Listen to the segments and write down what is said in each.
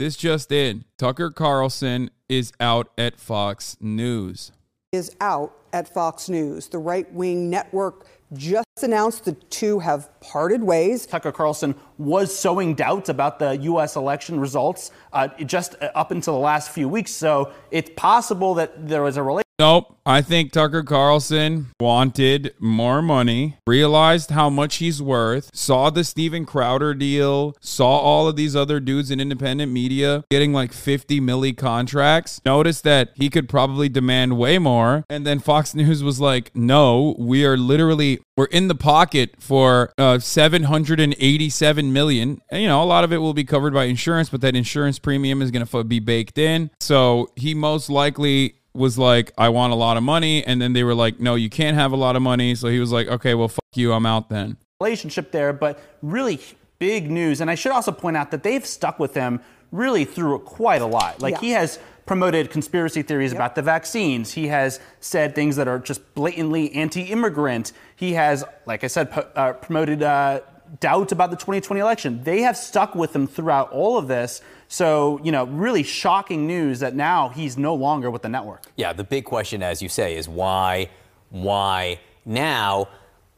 This just in. Tucker Carlson is out at Fox News. Is out at Fox News. The right wing network just announced the two have parted ways. Tucker Carlson was sowing doubts about the U.S. election results uh, just up until the last few weeks. So it's possible that there was a relationship. Nope. I think Tucker Carlson wanted more money, realized how much he's worth, saw the Steven Crowder deal, saw all of these other dudes in independent media getting like 50 milli contracts, noticed that he could probably demand way more. And then Fox News was like, no, we are literally, we're in the pocket for uh, 787 million. And, you know, a lot of it will be covered by insurance, but that insurance premium is going to be baked in. So he most likely was like, I want a lot of money. And then they were like, no, you can't have a lot of money. So he was like, okay, well, fuck you. I'm out then. Relationship there, but really big news. And I should also point out that they've stuck with him really through quite a lot. Like yeah. he has promoted conspiracy theories yep. about the vaccines. He has said things that are just blatantly anti-immigrant. He has, like I said, uh, promoted uh, doubts about the 2020 election. They have stuck with him throughout all of this. So, you know, really shocking news that now he's no longer with the network. Yeah, the big question, as you say, is why, why now?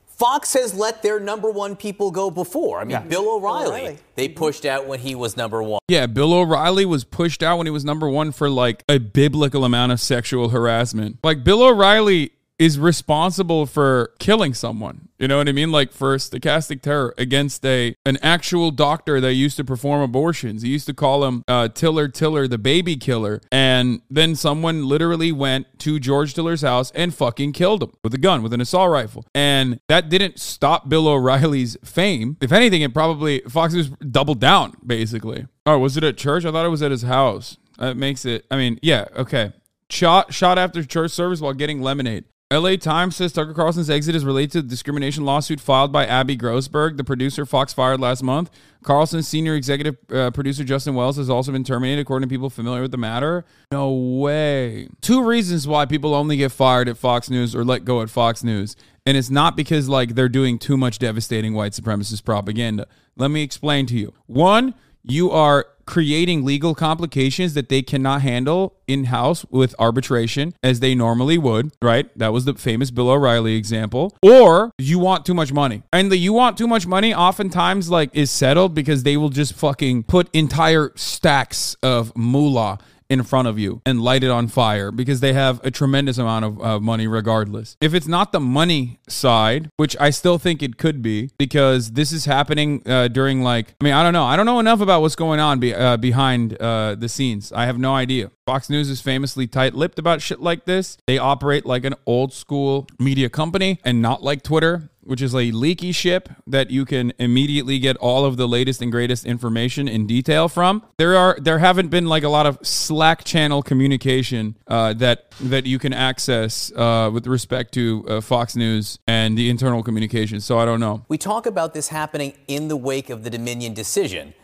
Fox has let their number one people go before. I mean, yeah. Bill O'Reilly, O'Reilly, they pushed out when he was number one. Yeah, Bill O'Reilly was pushed out when he was number one for like a biblical amount of sexual harassment. Like, Bill O'Reilly is responsible for killing someone. You know what I mean? Like for stochastic terror against a an actual doctor that used to perform abortions. He used to call him uh, Tiller Tiller, the baby killer. And then someone literally went to George Tiller's house and fucking killed him with a gun, with an assault rifle. And that didn't stop Bill O'Reilly's fame. If anything, it probably Fox News doubled down basically. Oh, was it at church? I thought it was at his house. That makes it. I mean, yeah, okay. Shot shot after church service while getting lemonade. LA Times says Tucker Carlson's exit is related to the discrimination lawsuit filed by Abby Grossberg, the producer Fox fired last month. Carlson's senior executive uh, producer Justin Wells has also been terminated, according to people familiar with the matter. No way. Two reasons why people only get fired at Fox News or let go at Fox News. And it's not because like they're doing too much devastating white supremacist propaganda. Let me explain to you. One, you are creating legal complications that they cannot handle in house with arbitration as they normally would, right? That was the famous Bill O'Reilly example. Or you want too much money. And the you want too much money oftentimes like is settled because they will just fucking put entire stacks of moolah in front of you and light it on fire because they have a tremendous amount of uh, money regardless. If it's not the money side, which I still think it could be because this is happening uh, during like, I mean, I don't know. I don't know enough about what's going on be, uh, behind uh, the scenes. I have no idea. Fox News is famously tight lipped about shit like this. They operate like an old school media company and not like Twitter which is a leaky ship that you can immediately get all of the latest and greatest information in detail from. There are there haven't been like a lot of Slack channel communication uh, that that you can access uh, with respect to uh, Fox News and the internal communication. So I don't know. We talk about this happening in the wake of the Dominion decision.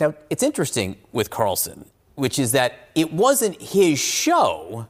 Now it's interesting with Carlson, which is that it wasn't his show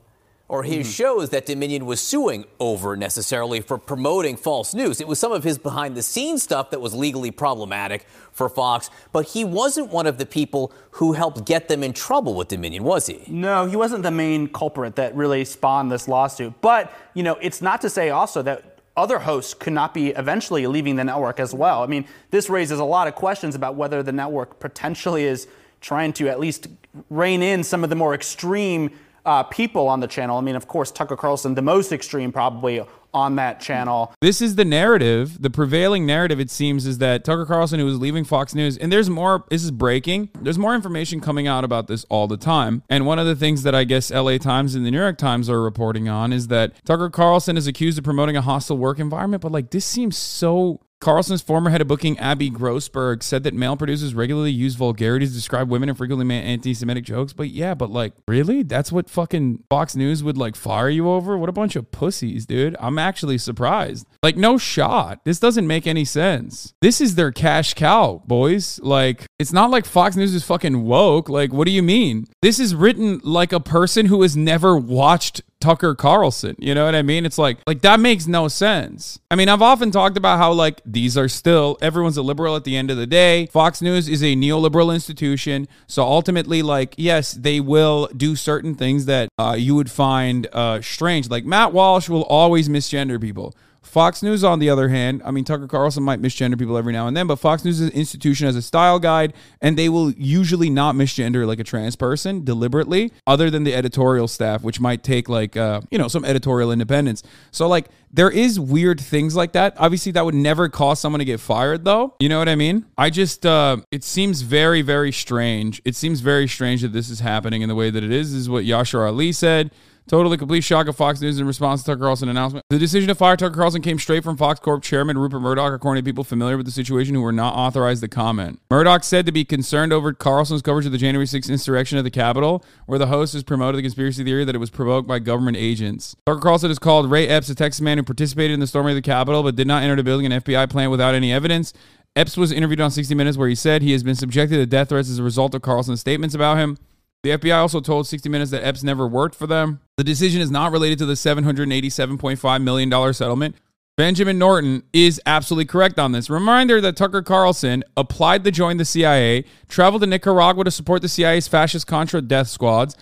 or his mm-hmm. shows that Dominion was suing over necessarily for promoting false news. It was some of his behind the scenes stuff that was legally problematic for Fox, but he wasn't one of the people who helped get them in trouble with Dominion, was he? No, he wasn't the main culprit that really spawned this lawsuit. But, you know, it's not to say also that other hosts could not be eventually leaving the network as well. I mean, this raises a lot of questions about whether the network potentially is trying to at least rein in some of the more extreme uh, people on the channel. I mean, of course, Tucker Carlson, the most extreme probably on that channel. This is the narrative. The prevailing narrative, it seems, is that Tucker Carlson, who was leaving Fox News, and there's more, this is breaking. There's more information coming out about this all the time. And one of the things that I guess LA Times and the New York Times are reporting on is that Tucker Carlson is accused of promoting a hostile work environment. But like, this seems so Carlson's former head of booking, Abby Grossberg, said that male producers regularly use vulgarity to describe women and frequently make anti-Semitic jokes. But yeah, but like, really? That's what fucking Fox News would like fire you over? What a bunch of pussies, dude. I'm actually surprised. Like, no shot. This doesn't make any sense. This is their cash cow, boys. Like, it's not like Fox News is fucking woke. Like, what do you mean? This is written like a person who has never watched Tucker Carlson. You know what I mean? It's like like that makes no sense. I mean, I've often talked about how like these are still everyone's a liberal at the end of the day. Fox News is a neoliberal institution, so ultimately, like yes, they will do certain things that uh, you would find uh, strange. Like Matt Walsh will always misgender people. Fox News, on the other hand, I mean, Tucker Carlson might misgender people every now and then, but Fox News is an institution as a style guide, and they will usually not misgender like a trans person deliberately, other than the editorial staff, which might take like, uh, you know, some editorial independence. So, like, there is weird things like that. Obviously, that would never cause someone to get fired, though. You know what I mean? I just, uh, it seems very, very strange. It seems very strange that this is happening in the way that it is. This is what Yashar Ali said. Totally complete shock of Fox News in response to Tucker Carlson announcement. The decision to fire Tucker Carlson came straight from Fox Corp chairman Rupert Murdoch, according to people familiar with the situation who were not authorized to comment. Murdoch said to be concerned over Carlson's coverage of the January 6th insurrection at the Capitol, where the host has promoted the conspiracy theory that it was provoked by government agents. Tucker Carlson has called Ray Epps a Texas man who participated in the storming of the Capitol but did not enter the building an FBI plant without any evidence. Epps was interviewed on 60 Minutes where he said he has been subjected to death threats as a result of Carlson's statements about him. The FBI also told 60 Minutes that Epps never worked for them. The decision is not related to the $787.5 million settlement. Benjamin Norton is absolutely correct on this. Reminder that Tucker Carlson applied to join the CIA, traveled to Nicaragua to support the CIA's fascist Contra death squads,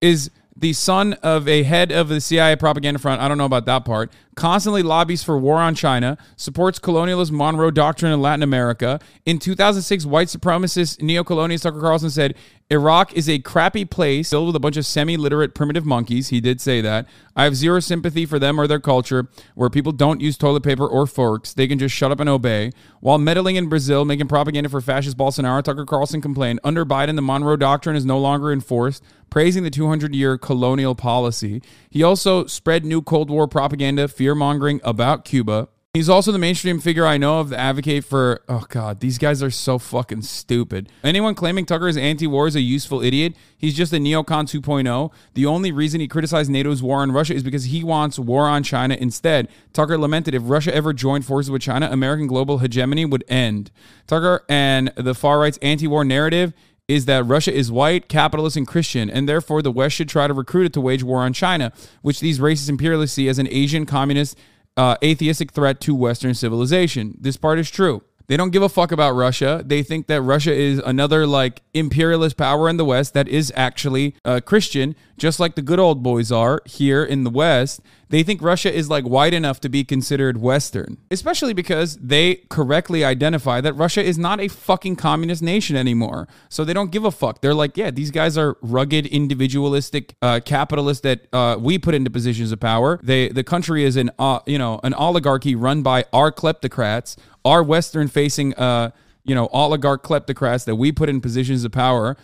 is the son of a head of the CIA propaganda front. I don't know about that part. Constantly lobbies for war on China, supports colonialist Monroe Doctrine in Latin America. In 2006, white supremacist neo-colonialist Tucker Carlson said, Iraq is a crappy place filled with a bunch of semi literate primitive monkeys. He did say that. I have zero sympathy for them or their culture, where people don't use toilet paper or forks. They can just shut up and obey. While meddling in Brazil, making propaganda for fascist Bolsonaro, Tucker Carlson complained under Biden, the Monroe Doctrine is no longer enforced, praising the 200 year colonial policy. He also spread new Cold War propaganda, fear mongering about Cuba. He's also the mainstream figure I know of that advocate for. Oh God, these guys are so fucking stupid. Anyone claiming Tucker is anti-war is a useful idiot. He's just a neocon 2.0. The only reason he criticized NATO's war on Russia is because he wants war on China instead. Tucker lamented if Russia ever joined forces with China, American global hegemony would end. Tucker and the far right's anti-war narrative is that Russia is white, capitalist, and Christian, and therefore the West should try to recruit it to wage war on China, which these racist imperialists see as an Asian communist uh, atheistic threat to Western civilization. This part is true. They don't give a fuck about Russia. They think that Russia is another like imperialist power in the West that is actually uh, Christian, just like the good old boys are here in the West. They think Russia is like white enough to be considered Western, especially because they correctly identify that Russia is not a fucking communist nation anymore. So they don't give a fuck. They're like, yeah, these guys are rugged, individualistic uh, capitalists that uh, we put into positions of power. They the country is an uh, you know an oligarchy run by our kleptocrats our Western facing, uh, you know, oligarch kleptocrats that we put in positions of power.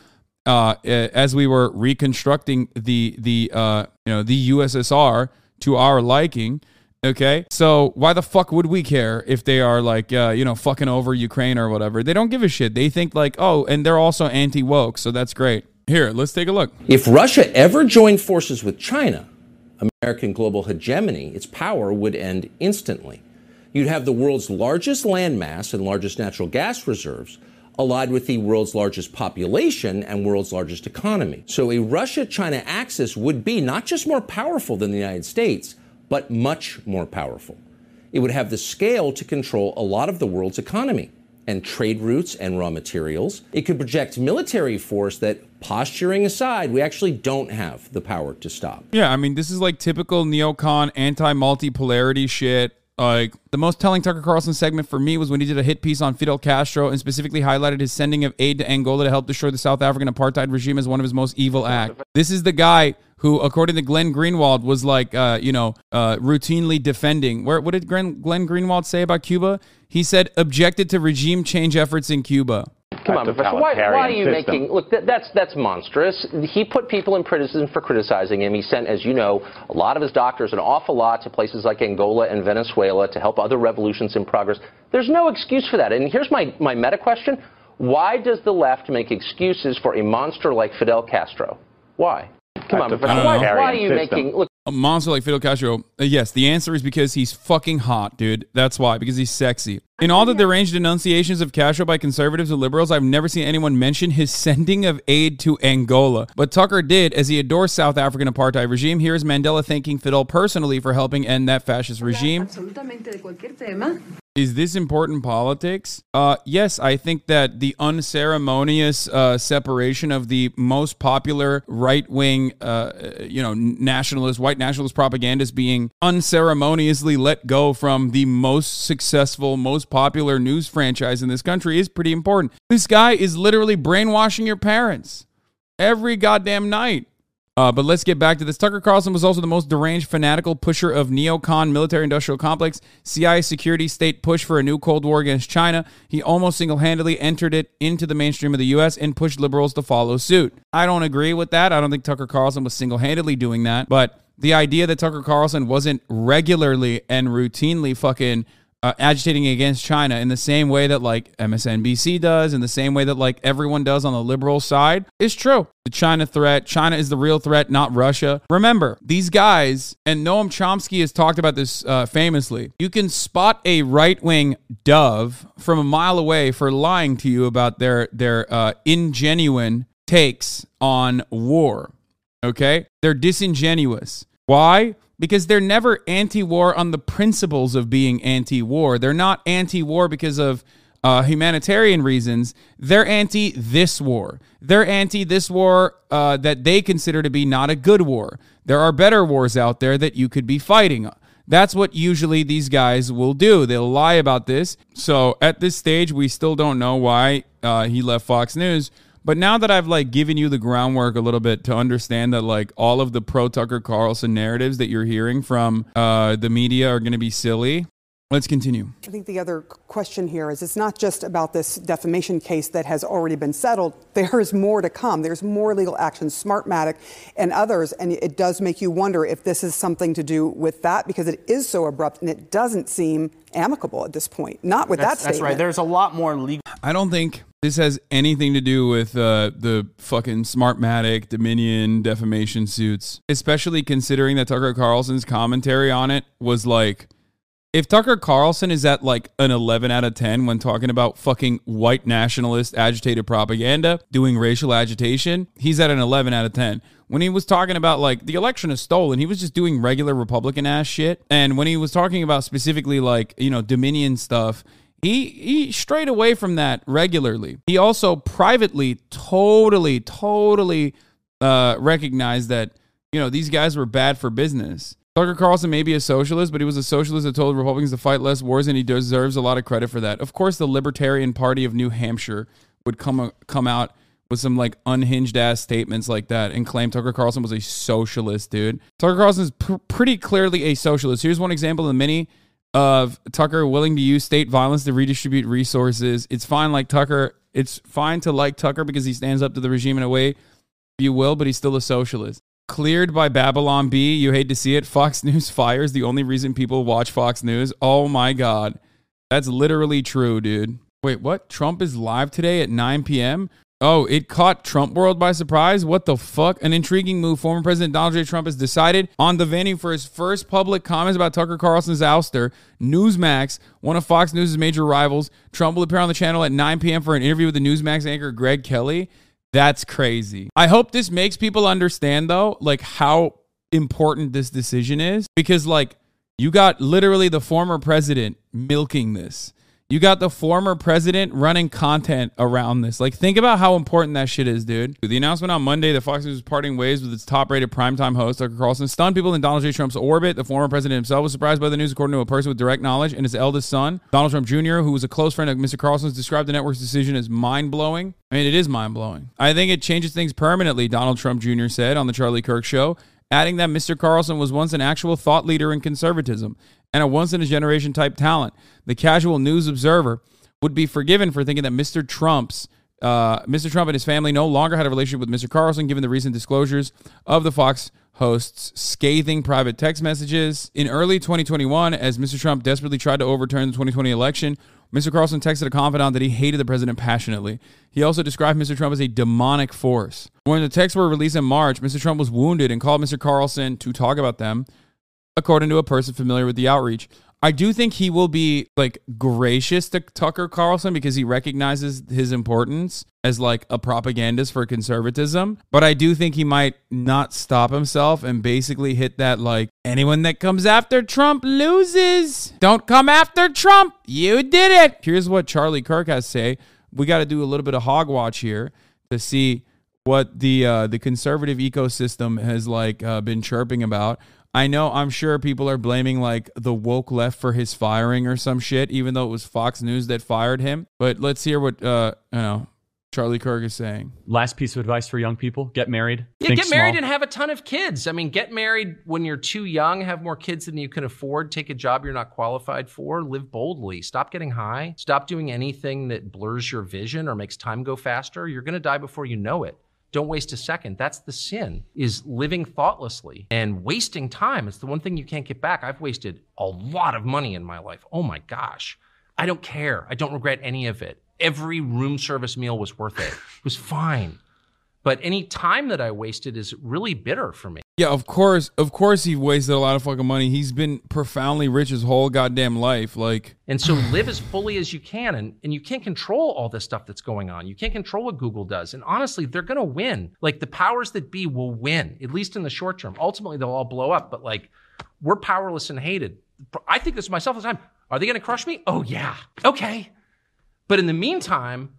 Uh, as we were reconstructing the the uh, you know the USSR to our liking, okay. So why the fuck would we care if they are like uh, you know fucking over Ukraine or whatever? They don't give a shit. They think like oh, and they're also anti woke, so that's great. Here, let's take a look. If Russia ever joined forces with China, American global hegemony, its power would end instantly you'd have the world's largest landmass and largest natural gas reserves allied with the world's largest population and world's largest economy. So a Russia China axis would be not just more powerful than the United States, but much more powerful. It would have the scale to control a lot of the world's economy and trade routes and raw materials. It could project military force that, posturing aside, we actually don't have the power to stop. Yeah, I mean, this is like typical neocon anti multipolarity shit like the most telling Tucker Carlson segment for me was when he did a hit piece on Fidel Castro and specifically highlighted his sending of aid to Angola to help destroy the South African apartheid regime as one of his most evil acts. This is the guy who, according to Glenn Greenwald, was like, uh, you know, uh, routinely defending. Where what did Glenn, Glenn Greenwald say about Cuba? He said objected to regime change efforts in Cuba. Come on, Professor. Why, why, are you system. making look? That, that's that's monstrous. He put people in prison for criticizing him. He sent, as you know, a lot of his doctors an awful lot to places like Angola and Venezuela to help other revolutions in progress. There's no excuse for that. And here's my my meta question: Why does the left make excuses for a monster like Fidel Castro? Why? Come on, Professor. Why, why, are you system. making look? A monster like Fidel Castro? Uh, yes, the answer is because he's fucking hot, dude. That's why, because he's sexy. In all the deranged denunciations of Castro by conservatives and liberals, I've never seen anyone mention his sending of aid to Angola. But Tucker did, as he adores South African apartheid regime. Here is Mandela thanking Fidel personally for helping end that fascist regime. Is this important politics? Uh, yes, I think that the unceremonious uh, separation of the most popular right wing, uh, you know, nationalist, white nationalist propagandist being unceremoniously let go from the most successful, most popular news franchise in this country is pretty important. This guy is literally brainwashing your parents every goddamn night. Uh, but let's get back to this. Tucker Carlson was also the most deranged, fanatical pusher of neocon military industrial complex, CIA security state push for a new Cold War against China. He almost single handedly entered it into the mainstream of the U.S. and pushed liberals to follow suit. I don't agree with that. I don't think Tucker Carlson was single handedly doing that. But the idea that Tucker Carlson wasn't regularly and routinely fucking uh, agitating against China in the same way that like MSNBC does, in the same way that like everyone does on the liberal side, is true. The China threat, China is the real threat, not Russia. Remember, these guys, and Noam Chomsky has talked about this uh, famously. You can spot a right wing dove from a mile away for lying to you about their their uh, ingenuine takes on war. Okay, they're disingenuous. Why? Because they're never anti war on the principles of being anti war. They're not anti war because of uh, humanitarian reasons. They're anti this war. They're anti this war uh, that they consider to be not a good war. There are better wars out there that you could be fighting. That's what usually these guys will do. They'll lie about this. So at this stage, we still don't know why uh, he left Fox News. But now that I've like given you the groundwork a little bit to understand that like all of the pro Tucker Carlson narratives that you're hearing from uh, the media are going to be silly, Let's continue. I think the other question here is it's not just about this defamation case that has already been settled. There is more to come. There's more legal action, Smartmatic and others. And it does make you wonder if this is something to do with that because it is so abrupt and it doesn't seem amicable at this point. Not with that's, that statement. That's right. There's a lot more legal. I don't think this has anything to do with uh, the fucking Smartmatic Dominion defamation suits, especially considering that Tucker Carlson's commentary on it was like if Tucker Carlson is at like an 11 out of 10 when talking about fucking white nationalist agitated propaganda, doing racial agitation, he's at an 11 out of 10. When he was talking about like the election is stolen, he was just doing regular Republican ass shit. And when he was talking about specifically like, you know, Dominion stuff, he he strayed away from that regularly. He also privately totally totally uh recognized that, you know, these guys were bad for business. Tucker Carlson may be a socialist, but he was a socialist that told Republicans to fight less wars, and he deserves a lot of credit for that. Of course, the Libertarian Party of New Hampshire would come come out with some like unhinged ass statements like that and claim Tucker Carlson was a socialist, dude. Tucker Carlson is pr- pretty clearly a socialist. Here's one example of the many of Tucker willing to use state violence to redistribute resources. It's fine like Tucker. It's fine to like Tucker because he stands up to the regime in a way you will, but he's still a socialist. Cleared by Babylon Bee. You hate to see it. Fox News fires the only reason people watch Fox News. Oh my God. That's literally true, dude. Wait, what? Trump is live today at 9 p.m.? Oh, it caught Trump world by surprise? What the fuck? An intriguing move. Former President Donald J. Trump has decided on the venue for his first public comments about Tucker Carlson's ouster. Newsmax, one of Fox News' major rivals. Trump will appear on the channel at 9 p.m. for an interview with the Newsmax anchor Greg Kelly. That's crazy. I hope this makes people understand though, like how important this decision is because like you got literally the former president milking this. You got the former president running content around this. Like, think about how important that shit is, dude. The announcement on Monday that Fox News was parting ways with its top rated primetime host, Tucker Carlson, stunned people in Donald J. Trump's orbit. The former president himself was surprised by the news, according to a person with direct knowledge. And his eldest son, Donald Trump Jr., who was a close friend of Mr. Carlson's, described the network's decision as mind blowing. I mean, it is mind blowing. I think it changes things permanently, Donald Trump Jr. said on The Charlie Kirk Show adding that Mr. Carlson was once an actual thought leader in conservatism and a once in a generation type talent. The casual news observer would be forgiven for thinking that Mr. Trump's uh, Mr. Trump and his family no longer had a relationship with Mr. Carlson, given the recent disclosures of the Fox host's scathing private text messages. In early 2021, as Mr. Trump desperately tried to overturn the 2020 election, Mr. Carlson texted a confidant that he hated the president passionately. He also described Mr. Trump as a demonic force. When the texts were released in March, Mr. Trump was wounded and called Mr. Carlson to talk about them, according to a person familiar with the outreach. I do think he will be like gracious to Tucker Carlson because he recognizes his importance as like a propagandist for conservatism. But I do think he might not stop himself and basically hit that like anyone that comes after Trump loses. Don't come after Trump. You did it. Here's what Charlie Kirk has to say. We got to do a little bit of hog watch here to see what the uh, the conservative ecosystem has like uh, been chirping about. I know I'm sure people are blaming like the woke left for his firing or some shit, even though it was Fox News that fired him. But let's hear what uh you know Charlie Kirk is saying. Last piece of advice for young people: get married. Yeah, get married small. and have a ton of kids. I mean, get married when you're too young, have more kids than you can afford, take a job you're not qualified for, live boldly. Stop getting high. Stop doing anything that blurs your vision or makes time go faster. You're going to die before you know it. Don't waste a second. That's the sin, is living thoughtlessly and wasting time. It's the one thing you can't get back. I've wasted a lot of money in my life. Oh my gosh. I don't care. I don't regret any of it. Every room service meal was worth it. It was fine. But any time that I wasted is really bitter for me. Yeah, of course, of course, he wasted a lot of fucking money. He's been profoundly rich his whole goddamn life. Like, and so live as fully as you can, and and you can't control all this stuff that's going on. You can't control what Google does, and honestly, they're gonna win. Like the powers that be will win, at least in the short term. Ultimately, they'll all blow up, but like we're powerless and hated. I think this myself all the time. Are they gonna crush me? Oh yeah, okay. But in the meantime,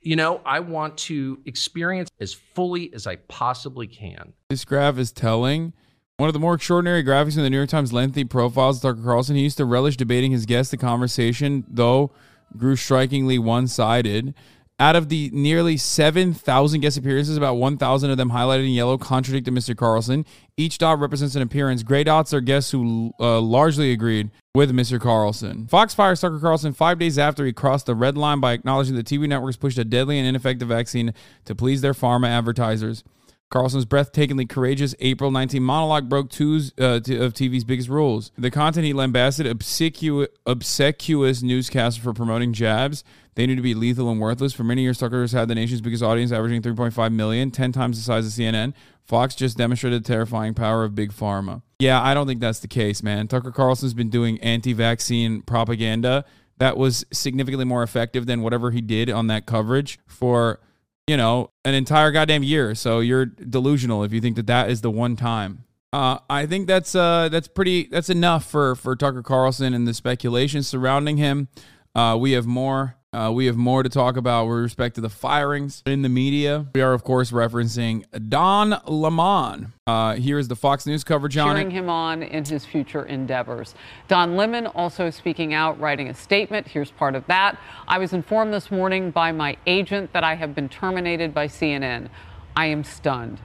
you know, I want to experience as fully as I possibly can. This graph is telling. One of the more extraordinary graphics in the New York Times lengthy profiles of Tucker Carlson. He used to relish debating his guests. The conversation, though, grew strikingly one sided. Out of the nearly 7,000 guest appearances, about 1,000 of them highlighted in yellow contradicted Mr. Carlson. Each dot represents an appearance. Gray dots are guests who uh, largely agreed with Mr. Carlson. Fox fired Tucker Carlson five days after he crossed the red line by acknowledging the TV networks pushed a deadly and ineffective vaccine to please their pharma advertisers. Carlson's breathtakingly courageous April 19 monologue broke two uh, of TV's biggest rules. The content he lambasted obsequious, obsequious newscasts for promoting jabs. They knew to be lethal and worthless. For many years, Tucker has had the nation's biggest audience, averaging 3.5 million, 10 times the size of CNN. Fox just demonstrated the terrifying power of big pharma. Yeah, I don't think that's the case, man. Tucker Carlson's been doing anti vaccine propaganda that was significantly more effective than whatever he did on that coverage for you know, an entire goddamn year. So you're delusional if you think that that is the one time. Uh, I think that's uh, that's pretty that's enough for for Tucker Carlson and the speculation surrounding him. Uh, we have more uh, we have more to talk about with respect to the firings in the media. We are, of course, referencing Don Lemon. Uh, here is the Fox News coverage on Cheering him on in his future endeavors. Don Lemon also speaking out, writing a statement. Here's part of that. I was informed this morning by my agent that I have been terminated by CNN. I am stunned.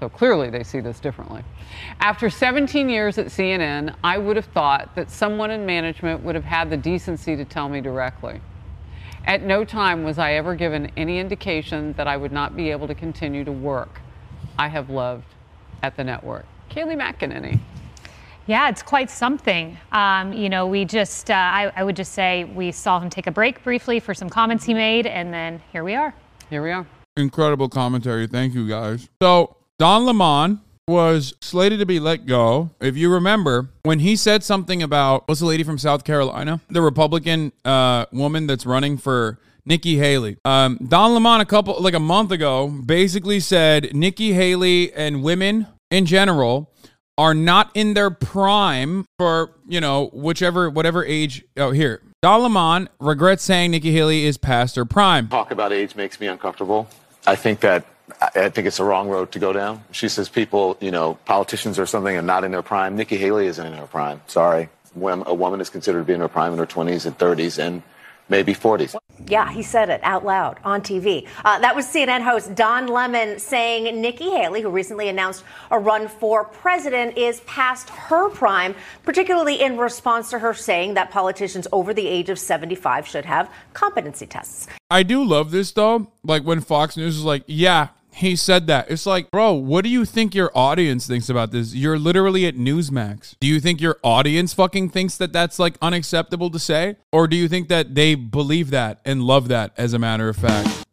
So clearly they see this differently. After 17 years at CNN, I would have thought that someone in management would have had the decency to tell me directly. At no time was I ever given any indication that I would not be able to continue to work. I have loved at the network. Kayleigh McEnany. Yeah, it's quite something. Um, you know, we just, uh, I, I, would just say we saw him take a break briefly for some comments he made, and then here we are. Here we are. Incredible commentary. Thank you, guys. So, Don Lemon was slated to be let go. If you remember, when he said something about what's the lady from South Carolina, the Republican uh, woman that's running for Nikki Haley. Um, Don Lemon, a couple like a month ago, basically said Nikki Haley and women in general are not in their prime for you know whichever whatever age. Oh, here, Don Lemon regrets saying Nikki Haley is past her prime. Talk about age makes me uncomfortable. I think that I think it's the wrong road to go down. She says people, you know, politicians or something are not in their prime. Nikki Haley isn't in her prime. Sorry. When a woman is considered to be in her prime in her 20s and 30s and maybe 40s. Yeah, he said it out loud on TV. Uh, that was CNN host Don Lemon saying Nikki Haley, who recently announced a run for president, is past her prime, particularly in response to her saying that politicians over the age of 75 should have competency tests. I do love this though. Like when Fox News is like, yeah, he said that. It's like, bro, what do you think your audience thinks about this? You're literally at Newsmax. Do you think your audience fucking thinks that that's like unacceptable to say? Or do you think that they believe that and love that as a matter of fact?